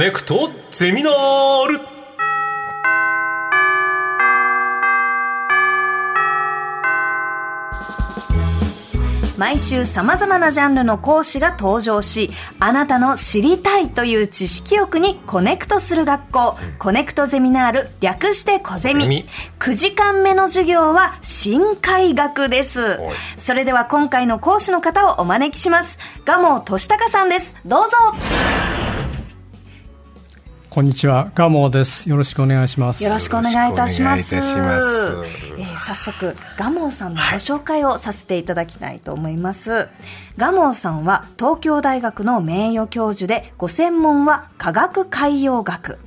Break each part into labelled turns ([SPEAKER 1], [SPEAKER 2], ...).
[SPEAKER 1] ネクトゼミナール
[SPEAKER 2] 毎週様々なジャンルの講師が登場し、あなたの知りたいという知識欲にコネクトする学校、コネクトゼミナール、略してコゼミ。
[SPEAKER 1] ゼミ
[SPEAKER 2] 9時間目の授業は深海学です。それでは今回の講師の方をお招きします。蒲生俊孝さんです。どうぞ
[SPEAKER 3] こんにちは、ガモです。よろしくお願いします。
[SPEAKER 2] よろしくお願いいたします。
[SPEAKER 1] いいます
[SPEAKER 2] えー早速、ガモーさんのご紹介をさせていただきたいと思います。ガモーさんは東京大学の名誉教授で、ご専門は科学海洋学。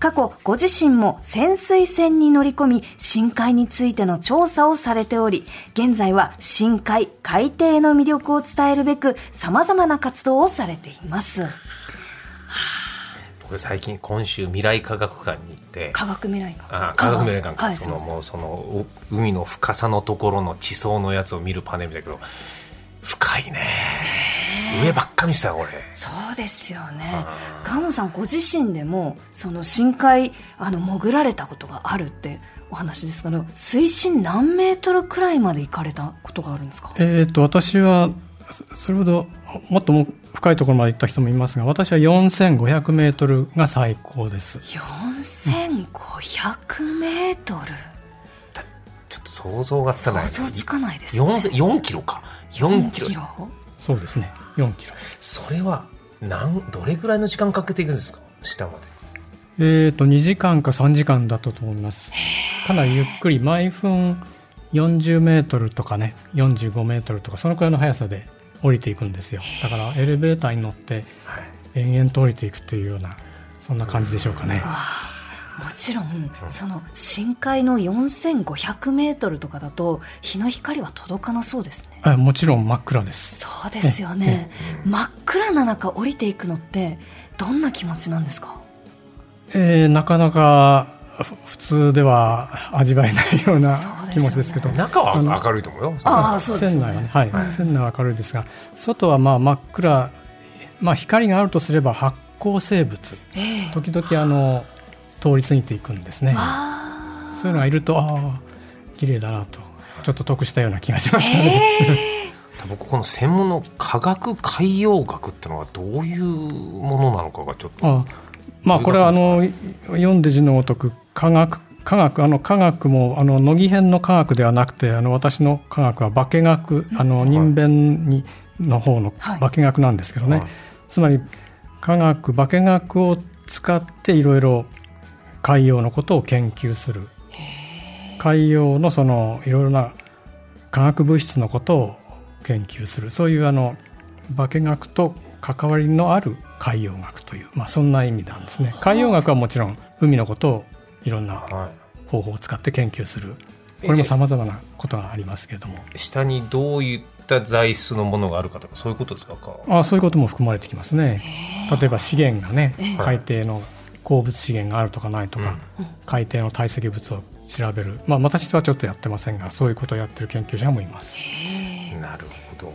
[SPEAKER 2] 過去、ご自身も潜水船に乗り込み、深海についての調査をされており、現在は深海、海底の魅力を伝えるべく、様々な活動をされています。
[SPEAKER 1] 僕最近今週未来科学館に行って
[SPEAKER 2] 科学未来館。
[SPEAKER 1] あ科学未来館か、
[SPEAKER 2] はい、
[SPEAKER 1] そのもうそのう海の深さのところの地層のやつを見るパネルだけど深いね上ばっか見てたよ俺
[SPEAKER 2] そうですよね。ガモさんご自身でもその深海あの潜られたことがあるってお話ですけど、水深何メートルくらいまで行かれたことがあるんですか？
[SPEAKER 3] えっ、と、私は、そそれほど、もっとも深いところまで行った人もいますが、私は4500メートルが最高です。
[SPEAKER 2] 4500メートル？
[SPEAKER 1] ちょっと想像がつかない
[SPEAKER 2] 想像つかないですね。
[SPEAKER 1] 4, 4キロか4キロ
[SPEAKER 2] キロ？
[SPEAKER 3] そうですね、4キロ。
[SPEAKER 1] それはなんどれぐらいの時間かけていくんですか？下まで
[SPEAKER 3] えっ、と、2時間か3時間だったと思います。かなりゆっくり、毎分40メートルとかね、45メートルとか、そのくらいの速さで降りていくんですよ。だから、エレベーターに乗って、
[SPEAKER 1] はい
[SPEAKER 3] 延々と降りていくというような、そんな感じでしょうかね。
[SPEAKER 2] もちろん、その深海の4500メートルとかだと日の光は届かなそうですね。
[SPEAKER 3] あもちろん真っ暗です。
[SPEAKER 2] そうですよね。真っ暗な中降りていくのってどんな気持ちなんですか？
[SPEAKER 3] えーなかなかふ普通では味わえないような気持ちですけど、
[SPEAKER 1] 中は明るいと思うよ。
[SPEAKER 2] ああ、そう。ですよね。
[SPEAKER 3] 船内はね、はい、船内は明るいですが、外はまあ真っ暗、まあ光があるとすれば発光生物、
[SPEAKER 2] ええ。
[SPEAKER 3] 時々あの通り過ぎていくんですね。
[SPEAKER 2] あ
[SPEAKER 3] そういうのがいると、ああ、綺麗だなと、ちょっと得したような気がしました
[SPEAKER 2] ー
[SPEAKER 3] ね。
[SPEAKER 2] え
[SPEAKER 1] 僕この専門の科学海洋学ってのはどういうものなのかがちょっと。
[SPEAKER 3] あ。まあこれはあの読んで字のごとく科学科学あの科学もあの乃木編の科学ではなくてあの私の科学は化学あの人弁にの方の
[SPEAKER 2] はい。
[SPEAKER 3] 化学なんですけどね、
[SPEAKER 1] はい。
[SPEAKER 3] つまり科学化学を使っていろいろ海洋のことを研究する。海洋のそのいろいろな化学物質のことを研究する。そういうあの化学と関わりのある海洋学という、まあ、そんな意味なんですね。海洋学はもちろん海のことをいろんな
[SPEAKER 1] はい
[SPEAKER 3] 方法を使って研究する。
[SPEAKER 1] え
[SPEAKER 3] これもさまざまなことがありますけれども。
[SPEAKER 1] 下にどういった材質のものがあるかとかそういうことですか
[SPEAKER 3] あそういうことも含まれてきますね。例えば資源がね
[SPEAKER 1] え
[SPEAKER 3] 海底の鉱物資源があるとかないとか、海底の堆積物を調べる、まあ、私はちょっとやってませんがそういうことをやってる研究者もいます。
[SPEAKER 1] なるほど。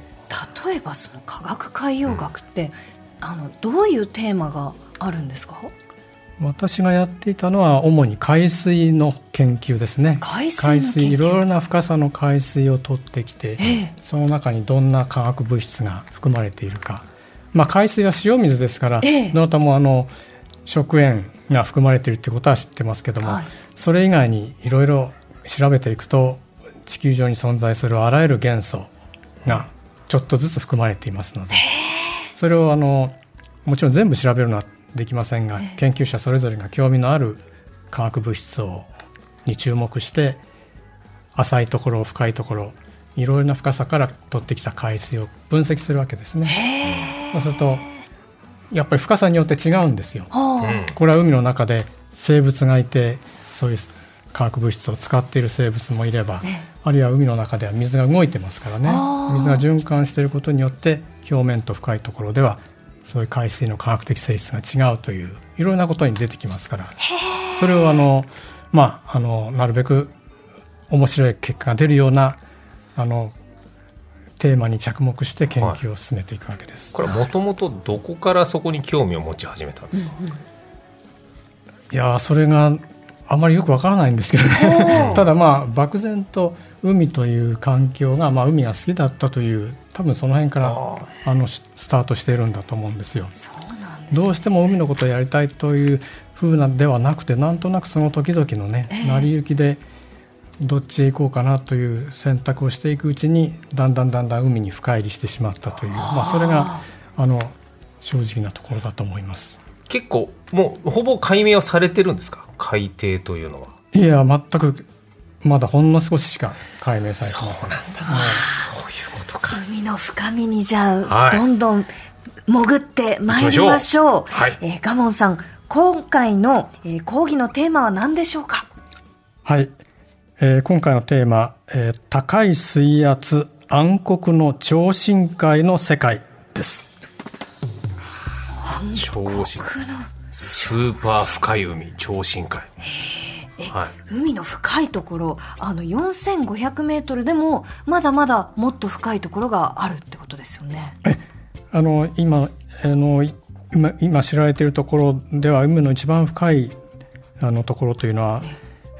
[SPEAKER 2] 例えばその科学海洋学って、あのどういうテーマがあるんですか？
[SPEAKER 3] 私がやっていたのは主に海水の研究ですね。
[SPEAKER 2] 海水
[SPEAKER 3] いろいろな深さの海水を取ってきて、
[SPEAKER 2] ええ。
[SPEAKER 3] その中にどんな化学物質が含まれているか、まあ、海水は塩水ですから、
[SPEAKER 2] ええ。
[SPEAKER 3] どなたもあの食塩が含まれているってことは知ってますけども、
[SPEAKER 2] はい。
[SPEAKER 3] それ以外にいろいろ調べていくと地球上に存在するあらゆる元素がちょっとずつ含まれていますのでそれをあのもちろん全部調べるのはできませんが研究者それぞれが興味のある化学物質をに注目して浅いところ深いところいろいろな深さから取ってきた海水を分析するわけですね。そうするとやっぱり深さによって違うんですよ。これは海の中で生物がいてそういう化学物質を使っている生物もいれば、あるいは海の中では水が動いてますからね。水が循環していることによって表面と深いところではそういう海水の化学的性質が違うといういろいろなことに出てきますから。それをあの、まあ、あのなるべく面白い結果が出るようなあのテーマに着目して研究を進めていくわけです。
[SPEAKER 1] これはもともとどこからそこに興味を持ち始めたんですか、
[SPEAKER 3] いやーそれがあまりよくわからないんですけどね。ただまあ漠然と海という環境が、まあ、海が好きだったという多分その辺から
[SPEAKER 1] あ
[SPEAKER 3] あのしスタートしているんだと思うんですよ。
[SPEAKER 2] そうなんです
[SPEAKER 3] どうしても海のことをやりたいという風なんではなくてなんとなくその時々のね、成り行きでどっちへ行こうかなという選択をしていくうちにだんだんだんだん海に深入りしてしまったという、まあ、それがあの正直なところだと思います。
[SPEAKER 1] 結構もうほぼ解明はされてるんですか？海底というのは。い
[SPEAKER 3] や全くまだほんの少ししか解明されて
[SPEAKER 1] そうなんだ。そういうことか。
[SPEAKER 2] 海の深みにじゃあ、
[SPEAKER 1] はい。
[SPEAKER 2] どんどん潜ってまいりましょう。
[SPEAKER 1] 行きましょう。はい。
[SPEAKER 2] えーガモンさん、今回の、えー講義のテーマは何でしょうか？
[SPEAKER 3] はい、えー今回のテーマ、えー高い水圧暗黒の超深海の世界」です。
[SPEAKER 1] 超深スーパー深い海超深海。はい。
[SPEAKER 2] 海の深いところ、あの4500メートルでも、まだまだもっと深いところがあるってことですよね。
[SPEAKER 3] あの今あのい今今知られているところでは海の一番深いあのところというのは、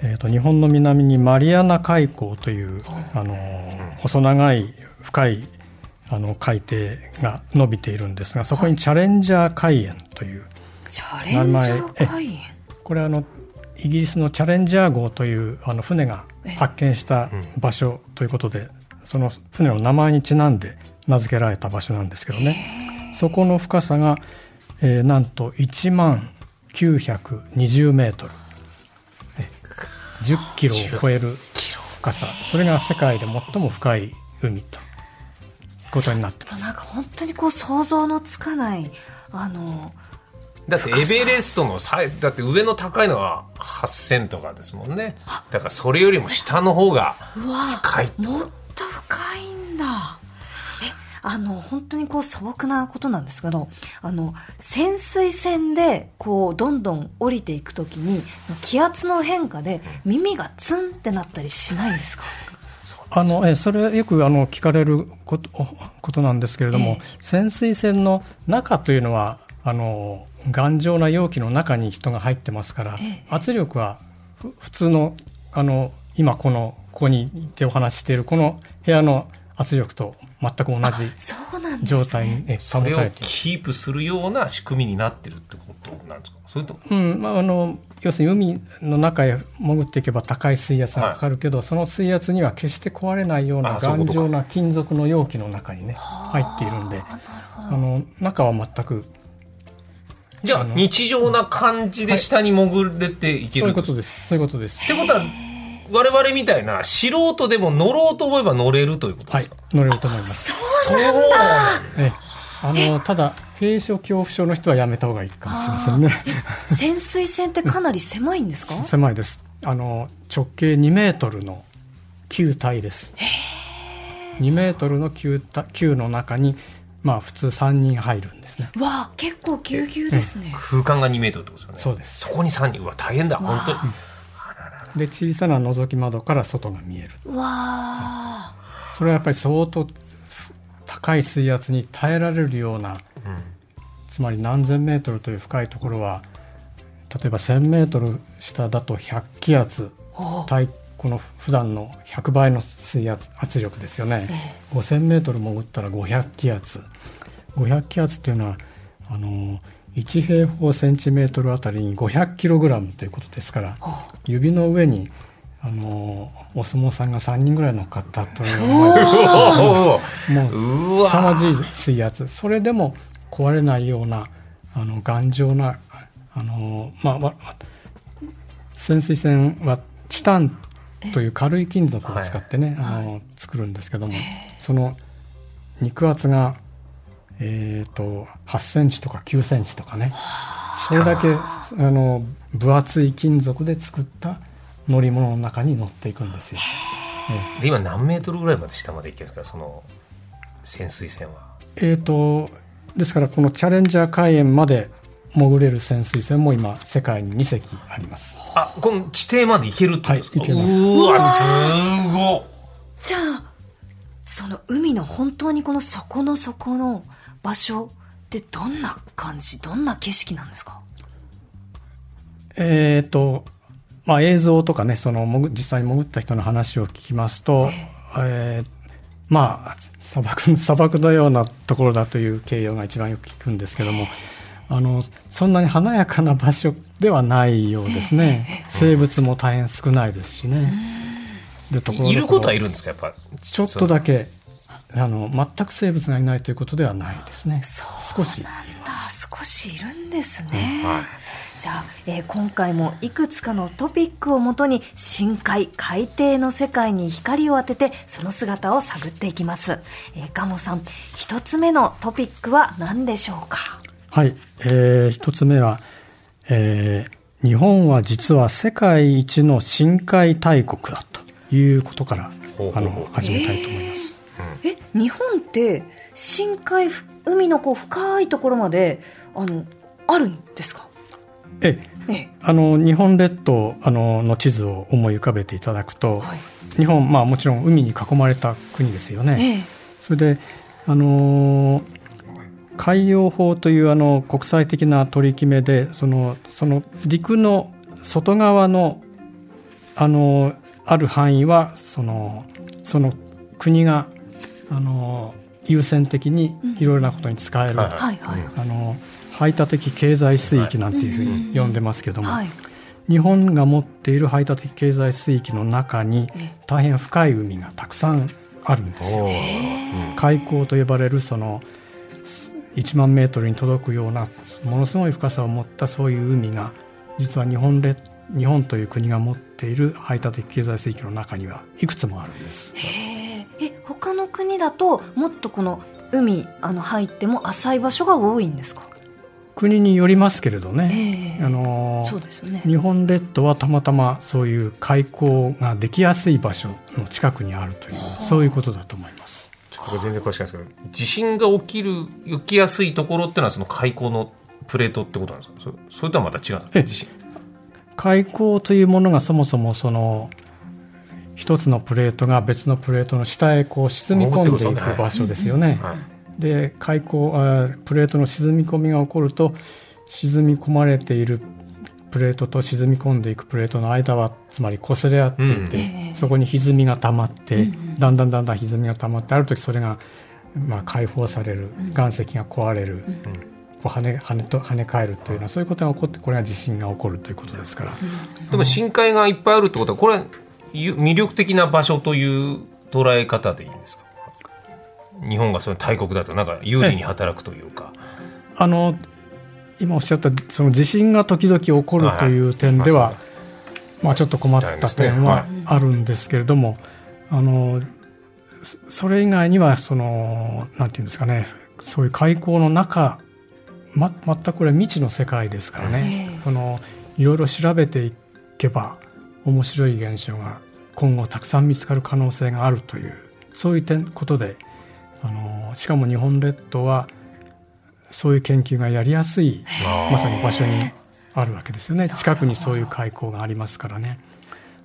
[SPEAKER 3] えー、と日本の南にマリアナ海溝というあの細長い深いあの海底が伸びているんですがそこにチャレンジャー海円という
[SPEAKER 2] チャレンジャー。
[SPEAKER 3] これはあのイギリスのチャレンジャー号というあの船が発見した場所ということで、その船の名前にちなんで名付けられた場所なんですけどね。そこの深さが、えーなんと1万920メートル。え10キロを超える深さ。それが世界で最も深い海と。いうことになってます。
[SPEAKER 2] ちょっとなんか本当にこう想像のつかない、あの、
[SPEAKER 1] だってエベレストのさだって上の高いのは8000とかですもんね。だからそれよりも下の方が
[SPEAKER 2] うわ
[SPEAKER 1] 深いと。
[SPEAKER 2] もっと深いんだ。え、あの、本当にこう素朴なことなんですけど、あの、潜水船でこうどんどん降りていくときに、気圧の変化で耳がツンってなったりしないんですか？
[SPEAKER 3] あのえそれよくあの聞かれることことなんですけれども、
[SPEAKER 2] ええ。
[SPEAKER 3] 潜水船の中というのはあの頑丈な容器の中に人が入ってますから、
[SPEAKER 2] ええ。
[SPEAKER 3] 圧力はふ普通のあの今このここにいてお話ししているこの部屋の圧力と全く同じ
[SPEAKER 2] そうなんですね。
[SPEAKER 3] 状態にえ保
[SPEAKER 1] それを。キープするような仕組みになってるってことなんですか？それとも？
[SPEAKER 3] うんまあ、あの要するに海の中へ潜っていけば高い水圧がかかるけど、その水圧には決して壊れないような頑丈な金属の容器の中にね入っているんであの中は全く
[SPEAKER 1] じゃあ日常な感じで下に潜れていける
[SPEAKER 3] そういうことです。そういうことです。
[SPEAKER 1] ってことは我々みたいな素人でも乗ろうと思えば乗れるということ
[SPEAKER 3] はい
[SPEAKER 1] ですか、
[SPEAKER 3] 乗れると思います。
[SPEAKER 1] そうなんだ。
[SPEAKER 3] ええ。あのただ閉所恐怖症の人はやめた方がいいかもしれませんね。
[SPEAKER 2] 潜水船ってかなり狭いんですか？
[SPEAKER 3] 狭いです。あの直径2メートルの球体です。2メートルの球体球の中にまあ普通3人入るんですね。
[SPEAKER 2] わあ結構ぎゅうぎゅうですね。
[SPEAKER 1] 空間が2メートルってことですよね。
[SPEAKER 3] そうです。
[SPEAKER 1] そこに3人うわ大変だ。本当に。
[SPEAKER 3] で小さな覗き窓から外が見える。
[SPEAKER 2] わあ。
[SPEAKER 3] それはやっぱり相当高い水圧に耐えられるようなつまり何千メートルという深いところは例えば1000メートル下だと100気圧対この普段の100倍の水圧圧力ですよね、5000メートル潜ったら500気圧。500気圧っていうのはあの1平方センチメートルあたりに500キログラムということですから指の上にあのお相撲さんが3人ぐらい乗っかったという もう凄まじい水圧。それでも壊れないようなあの頑丈なあの、まあまあ、潜水船はチタンという軽い金属を使ってね、あの作るんですけどもその肉圧が、えー、と8センチとか9センチとかねそれだけあの分厚い金属で作った乗り物の中に乗っていくんですよ。え。え
[SPEAKER 1] で今何メートルぐらいまで下まで行けるんですか？その潜水船は。
[SPEAKER 3] えー、とですからこのチャレンジャー海円まで潜れる潜水船も今世界に2隻あります。
[SPEAKER 1] あこの地底まで行けるってことですか、
[SPEAKER 3] はい行けます。
[SPEAKER 1] うーわすごっ。
[SPEAKER 2] じゃあその海の本当にこの底の底の場所ってどんな感じ？どんな景色なんですか？
[SPEAKER 3] えーとまあ、映像とかねその実際に潜った人の話を聞きますと、えー、まあ砂漠砂漠のようなところだという形容が一番よく聞くんですけどもあのそんなに華やかな場所ではないようですね。生物も大変少ないですしね。
[SPEAKER 1] でところいることはいるんですか？やっぱ
[SPEAKER 3] ちょっとだけあの全く生物がいないということではないですね。
[SPEAKER 2] 少し少しいるんですね、うんはい。じゃあ、えー、今回もいくつかのトピックをもとに深海海底の世界に光を当ててその姿を探っていきます、えー、ガモさん一つ目のトピックは何でしょうか？
[SPEAKER 3] はい、えー、一つ目は、えー、日本は実は世界一の深海大国だということからあの始めたいと思います、
[SPEAKER 2] えー、え日本って深海海のこう深いところまであのあるんですか？
[SPEAKER 3] ええ、あの日本列島あのの地図を思い浮かべていただくと、はい、日本、まあ、もちろん海に囲まれた国ですよね。え、それであの海洋法というあの国際的な取り決めでそのその陸の外側のあのある範囲はそのその国があの優先的にいろいろなことに使える、あの排他的経済水域なんていうふうに呼んでますけども、はい、日本が持っている排他的経済水域の中に大変深い海がたくさんあるんですよ。海溝と呼ばれるその1万メートルに届くようなものすごい深さを持ったそういう海が実は日本列日本という国が持っている排他的経済水域の中にはいくつもあるんです。
[SPEAKER 2] え他の国だともっとこの海あの入っても浅い場所が多いんですか？
[SPEAKER 3] 国によりますけれどね,、あのそうですよね。日本列島はたまたまそういう開港ができやすい場所の近くにあるという。そういうことだと思います。
[SPEAKER 1] これ全然詳しくないですけど地震が起きる起きやすいところっていうのはその開口のプレートってことなんですか？そそれとはまた違うんですか？地震。
[SPEAKER 3] 開口というものがそもそもその一つのプレートが別のプレートの下へこう沈み込んでいく場所ですよね。はい。で海溝あプレートの沈み込みが起こると沈み込まれているプレートと沈み込んでいくプレートの間はつまり擦れ合っていて、うん、そこに歪みが溜まって、うん、だんだんだんだん歪みが溜まってある時それが、まあ、解放される。岩石が壊れる、うん、こう跳ね跳ねと跳ね返るというのはそういうことが起こってこれが地震が起こるということですから。
[SPEAKER 1] でも深海がいっぱいあるってことはこれは魅力的な場所という捉え方でいいんですか？日本がその大国だとなんか有利に働くというか。
[SPEAKER 3] あの今おっしゃったその地震が時々起こるという点では、はい、まあ、ちょっと困った点はあるんですけれども、あのそれ以外にはそのなんていうんですかねそういう開口の中、ま、全くこれ未知の世界ですからね、そのいろいろ調べていけば面白い現象が今後たくさん見つかる可能性があるというそういう点ことであのしかも日本列島はそういう研究がやりやすいまさに場所にあるわけですよね。近くにそういう海溝がありますからね。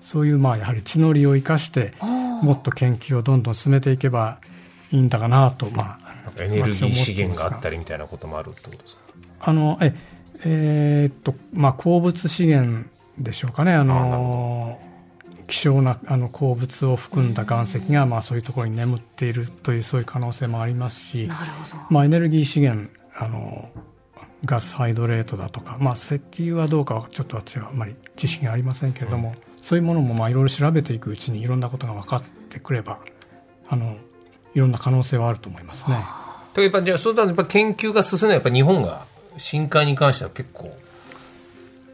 [SPEAKER 3] そういうまあやはり地の利を生かしてもっと研究をどんどん進めていけばいいんだかなとま
[SPEAKER 1] あエネルギー資源があったりみたいなこともあるってことですか？
[SPEAKER 3] あのええー、っとまあ鉱物資源でしょうかね。あの希少なあの鉱物を含んだ岩石が、まあ、そういうところに眠っているというそういう可能性もありますしまあ、エネルギー資源あのガスハイドレートだとか、まあ、石油はどうかはちょっと私はあまり知識がありませんけれども、うん、そういうものもまあいろいろ調べていくうちにいろんなことが分かってくればあのいろんな可能性はあると思いますね。
[SPEAKER 1] やっぱじゃあそうだやっぱ研究が進むのはやっぱ日本が深海に関しては結構。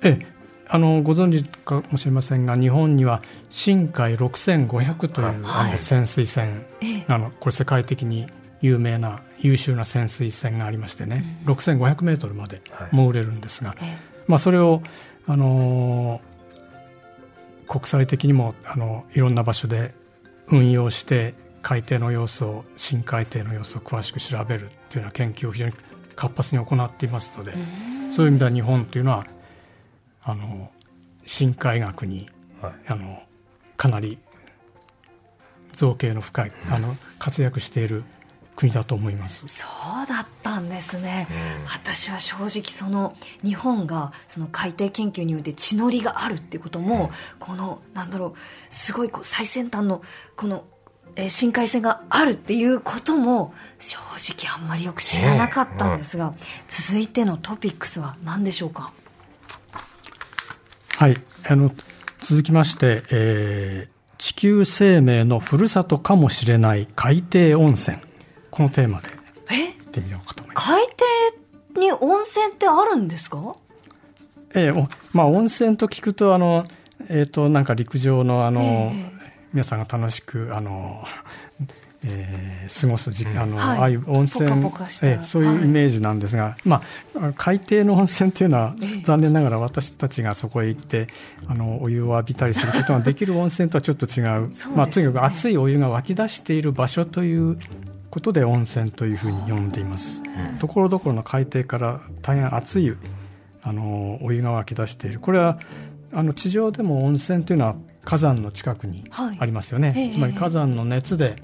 [SPEAKER 3] ええ。あのご存知かもしれませんが日本には深海6500という、あの潜水船、あのこれ世界的に有名な優秀な潜水船がありましてね、うん、6500メートルまで潜れるんですが、はい、まあ、それを、あのー、国際的にもあのいろんな場所で運用して海底の様子を深海底の様子を詳しく調べるというような研究を非常に活発に行っていますので、そういう意味では日本というのはあの深海学に、はい、あのかなり造形の深いあの活躍している国だと思います。
[SPEAKER 2] そうだったんですね、うん、私は正直その日本がその海底研究において地の利があるっていうことも、うん、このなんだろうすごいこう最先端のこのえ深海線があるっていうことも正直あんまりよく知らなかったんですが、続いてのトピックスは何でしょうか？
[SPEAKER 3] はい。あの続きまして、えー、地球生命のふるさとかもしれない海底温泉このテーマでいってみようかと思います。
[SPEAKER 2] 海底に温泉ってあるんですか？
[SPEAKER 3] ええー、まあ温泉と聞くとあのえっ、ー、となんか陸上のあの、えー、皆さんが楽しくあのえー、過ごす時間、あの、はい、ああいう温泉ポカポカえー、そういうイメージなんですが、はい、まあ、海底の温泉っていうのは、残念ながら私たちがそこへ行ってあのお湯を浴びたりすることができる温泉とはちょっと違う。ね、まあ、とにかく熱いお湯が湧き出している場所ということで温泉というふうに呼んでいます。ところどころの海底から大変熱いあのお湯が湧き出している。これはあの地上でも温泉というのは火山の近くにありますよね、はい、つまり火山の熱で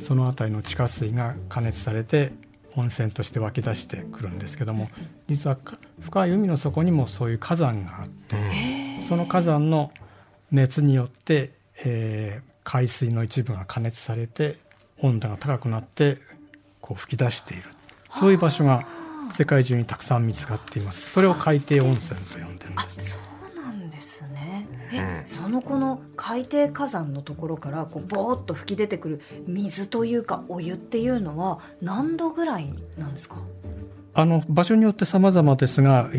[SPEAKER 3] その辺りの地下水が加熱されて温泉として湧き出してくるんですけども実は深い海の底にもそういう火山があってその火山の熱によって、えー、海水の一部が加熱されて温度が高くなってこう吹き出している。そういう場所が世界中にたくさん見つかっています。それを海底温泉と呼んでるんです、
[SPEAKER 2] ね。え、そのこの海底火山のところからこうボーッと吹き出てくる水というかお湯っていうのは何度ぐらいなんですか？
[SPEAKER 3] あの場所によって様々ですが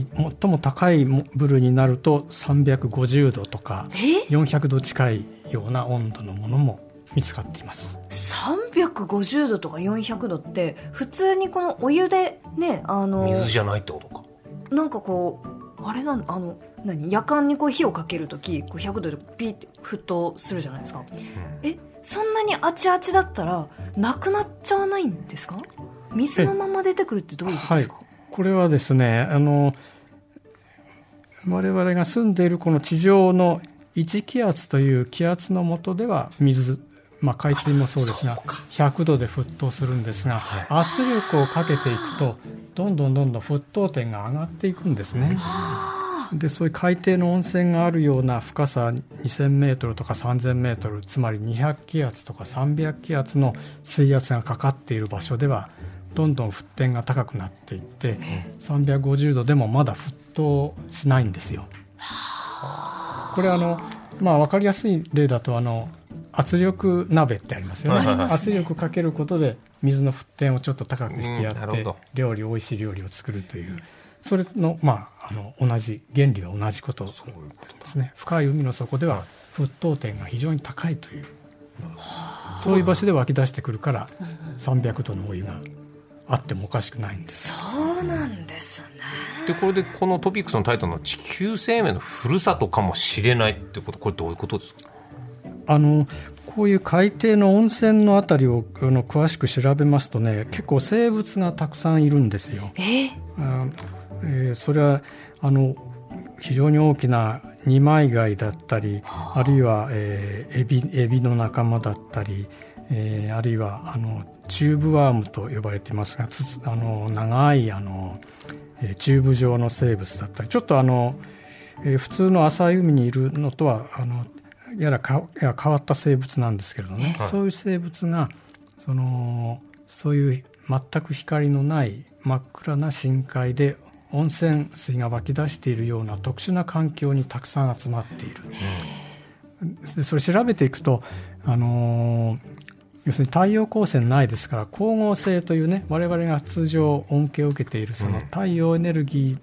[SPEAKER 3] 最も高い部類になると350度とか400度近いような温度のものも見つかっています。
[SPEAKER 2] 350度とか400度って普通にこのお湯でねあの
[SPEAKER 1] 水じゃないってことか。
[SPEAKER 2] なんかこうあれなんあの何？夜間にこう火をかける時こう100度でピーって沸騰するじゃないですか、うん、えそんなにあちあちだったらなくなっちゃわないんですか？水のまま出てくるってどういうことですか、はい、
[SPEAKER 3] これはですねあの我々が住んでいるこの地上の1気圧という気圧のもとでは水まあ、海水もそうですが100度で沸騰するんですが、圧力をかけていくとどんどんどんどん沸騰点が上がっていくんですね。でそういう海底の温泉があるような深さ2000メートルとか3000メートルつまり200気圧とか300気圧の水圧がかかっている場所ではどんどん沸点が高くなっていって350度でもまだ沸騰しないんですよ。これあのまあ分かりやすい例だとあの圧力鍋ってありますよね、圧力かけることで水の沸点をちょっと高くしてやって、料理美味しい料理を作るというそれの,、まあ、あの同じ原理は同じことですね。深い海の底では沸騰点が非常に高いという、そういう場所で湧き出してくるから300度のお湯があってもおかしくないんです。
[SPEAKER 2] そうなんですね。
[SPEAKER 1] でこれでこのトピックスのタイトルの「地球生命のふるさとかもしれない」ってことこれどういうことですか？
[SPEAKER 3] あのこういう海底の温泉のあたりをあの詳しく調べますとね結構生物がたくさんいるんですよ。
[SPEAKER 2] え？
[SPEAKER 3] あえー、それはあの非常に大きな二枚貝だったりあるいは、えー、エビエビの仲間だったり、えー、あるいはあのチューブワームと呼ばれていますがつあの長いあの、えー、チューブ状の生物だったりちょっとあの、えー、普通の浅い海にいるのとはあのやらかや変わった生物なんですけれどね、はい、そういう生物がそのそういう全く光のない真っ暗な深海で温泉水が湧き出しているような特殊な環境にたくさん集まっている。でそれ調べていくと、あのー、要するに太陽光線ないですから光合成というね我々が通常恩恵を受けているその太陽エネルギ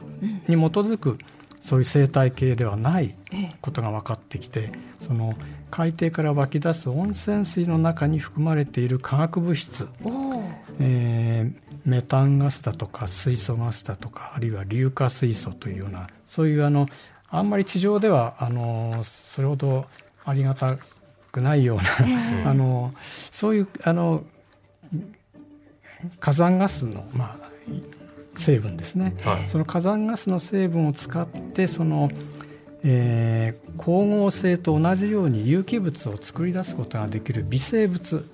[SPEAKER 3] ーに基づくそういう生態系ではないことが分かってきてその海底から湧き出す温泉水の中に含まれている化学物質、えー、メタンガスだとか水素ガスだとかあるいは硫化水素というようなそういうあのあんまり地上ではあのそれほどありがたくないような あのそういうあの火山ガスの、まあ、成分ですね、はい、その火山ガスの成分を使ってその、えー、光合成と同じように有機物を作り出すことができる微生物。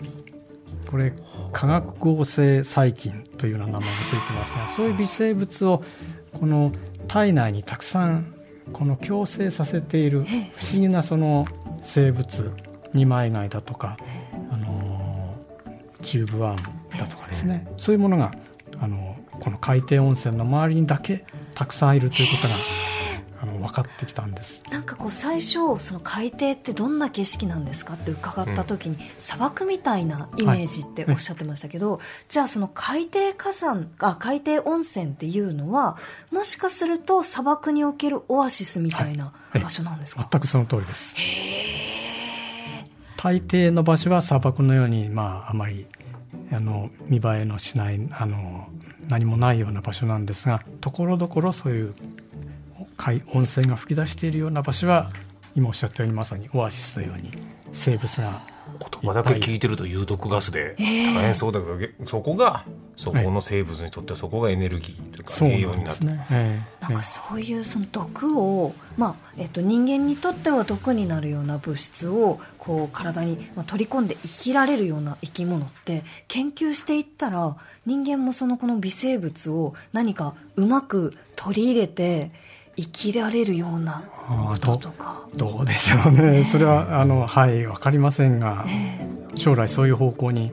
[SPEAKER 3] これ化学合成細菌というような名前がついてますがそういう微生物をこの体内にたくさんこの共生させている不思議なその生物二枚貝だとか、あのチューブワームだとかですね。そういうものがあのこの海底温泉の周りにだけたくさんいるということがあの分かってきたんです。
[SPEAKER 2] なんかこう最初その海底ってどんな景色なんですかって伺った時に、砂漠みたいなイメージっておっしゃってましたけど、じゃあその海底火山あ海底温泉っていうのはもしかすると砂漠におけるオアシスみたいな場所なんですか、
[SPEAKER 3] 全くその通りです大抵の場所は砂漠のように、まあ、あまりあの見栄えのしないあの何もないような場所なんですがところどころそういう海温泉が噴き出しているような場所は今おっしゃったようにまさにオアシスのように生物が
[SPEAKER 1] 言葉だけ聞いてると有毒ガスで大変そうだけど、えー、そこがそこの生物にとってはそこがエネルギーというか栄養になって
[SPEAKER 2] なんかそういうその毒を、まあえっと、人間にとっては毒になるような物質をこう体に取り込んで生きられるような生き物って研究していったら人間もそのこの微生物を何かうまく取り入れて生きられるようなこととか。
[SPEAKER 3] どうでしょうね。それはあのはい分かりませんが、将来そういう方向に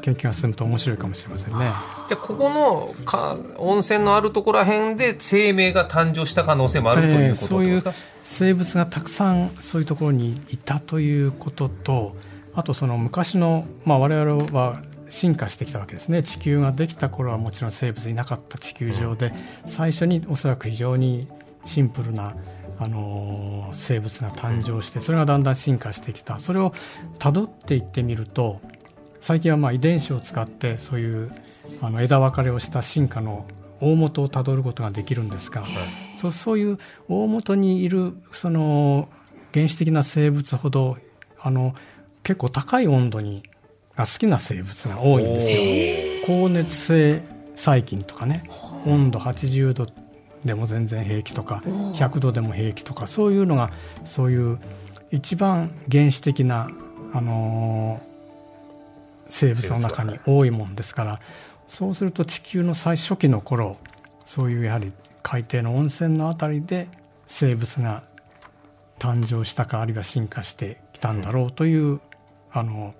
[SPEAKER 3] 研究が進むと面白いかもしれませんね。
[SPEAKER 1] じゃここのか温泉のあるところら辺で生命が誕生した可能性もあるということですか、そういう
[SPEAKER 3] 生物がたくさんそういうところにいたということとあとその昔の、まあ、我々は進化してきたわけですね。地球ができた頃はもちろん生物いなかった地球上で最初におそらく非常にシンプルなあの生物が誕生してそれがだんだん進化してきた。それをたどっていってみると最近はまあ遺伝子を使ってそういうあの枝分かれをした進化の大元をたどることができるんですが、そうそういう大元にいるその原始的な生物ほどあの結構高い温度にが好きな生物が多いんですよ。高熱性細菌とかね温度80度でも全然平気とか100度でも平気とかそういうのがそういう一番原始的な、あのー、生物の中に多いもんですからそうすると地球の最初期の頃そういうやはり海底の温泉のあたりで生物が誕生したかあるいは進化してきたんだろうという、あの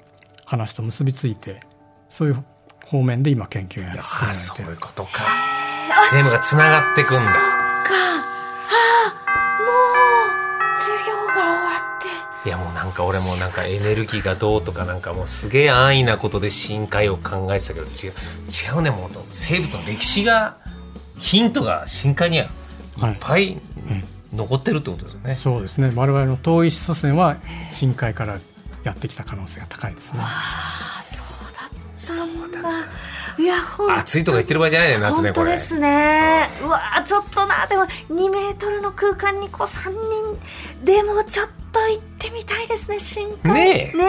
[SPEAKER 3] 話と結びついてそういう方面で今研究が進められて
[SPEAKER 1] そういうことか。全部がつながっていくんだ。なんか俺もなんかエネルギーがどうとかなんかもうすげえ安易なことで深海を考えてたけど違う違うねもう生物の歴史がヒントが深海にはいっぱい残ってるってことですよね、はい、
[SPEAKER 3] そうですね。我々の遠い祖先は深海からやってきた可能性が高いですね。
[SPEAKER 2] ああそうだったんだ。
[SPEAKER 1] いや暑いとか言ってる場合じゃないね夏ね
[SPEAKER 2] これ。ですね。うわちょっとな。でも2メートルの空間にこう3人でもちょっと行ってみたいですね深海ねえ。ね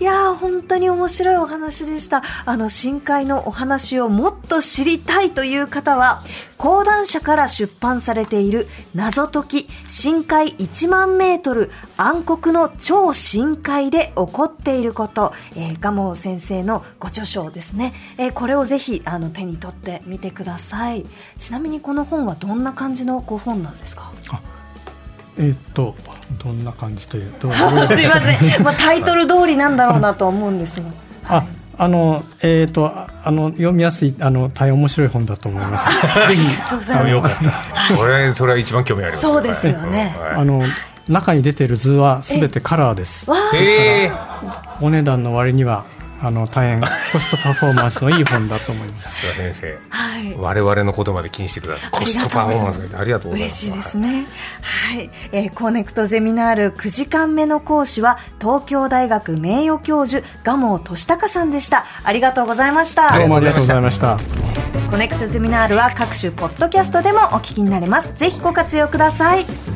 [SPEAKER 2] え。いや本当に面白いお話でした。あの深海のお話をもっと知りたいという方は講談社から出版されている謎解き深海1万メートル暗黒の超深海で起こっていること、えー、蒲生先生のご著書ですね、えー、これをぜひあの手に取ってみてください。ちなみにこの本はどんな感じのご本なんですか？
[SPEAKER 3] えっ、とどんな感じというと
[SPEAKER 2] すいません、まあ、タイトル通りなんだろうなと思うんですが。
[SPEAKER 3] ああのえっ、ー、とあの読みやすいあの大変面白い本だと思います。ぜひ
[SPEAKER 1] そうよかった。それそれは一番興味あります、
[SPEAKER 2] そうですよね。
[SPEAKER 3] あの中に出てる図はすべてカラーです。ですからお値段の割にはあの大変コストパフォーマンスのいい本だと思います。
[SPEAKER 1] 先生、はい、我々のことまで気にしてください。コストパフォーマンスありがとうございます。
[SPEAKER 2] 嬉しいですね。はい、えー、コネクトゼミナール9時間目の講師は東京大学名誉教授蒲生俊孝さんでした。ありがとうございました。
[SPEAKER 3] どうもありがとうございました。
[SPEAKER 2] コネクトゼミナールは各種ポッドキャストでもお聞きになれます。ぜひご活用ください。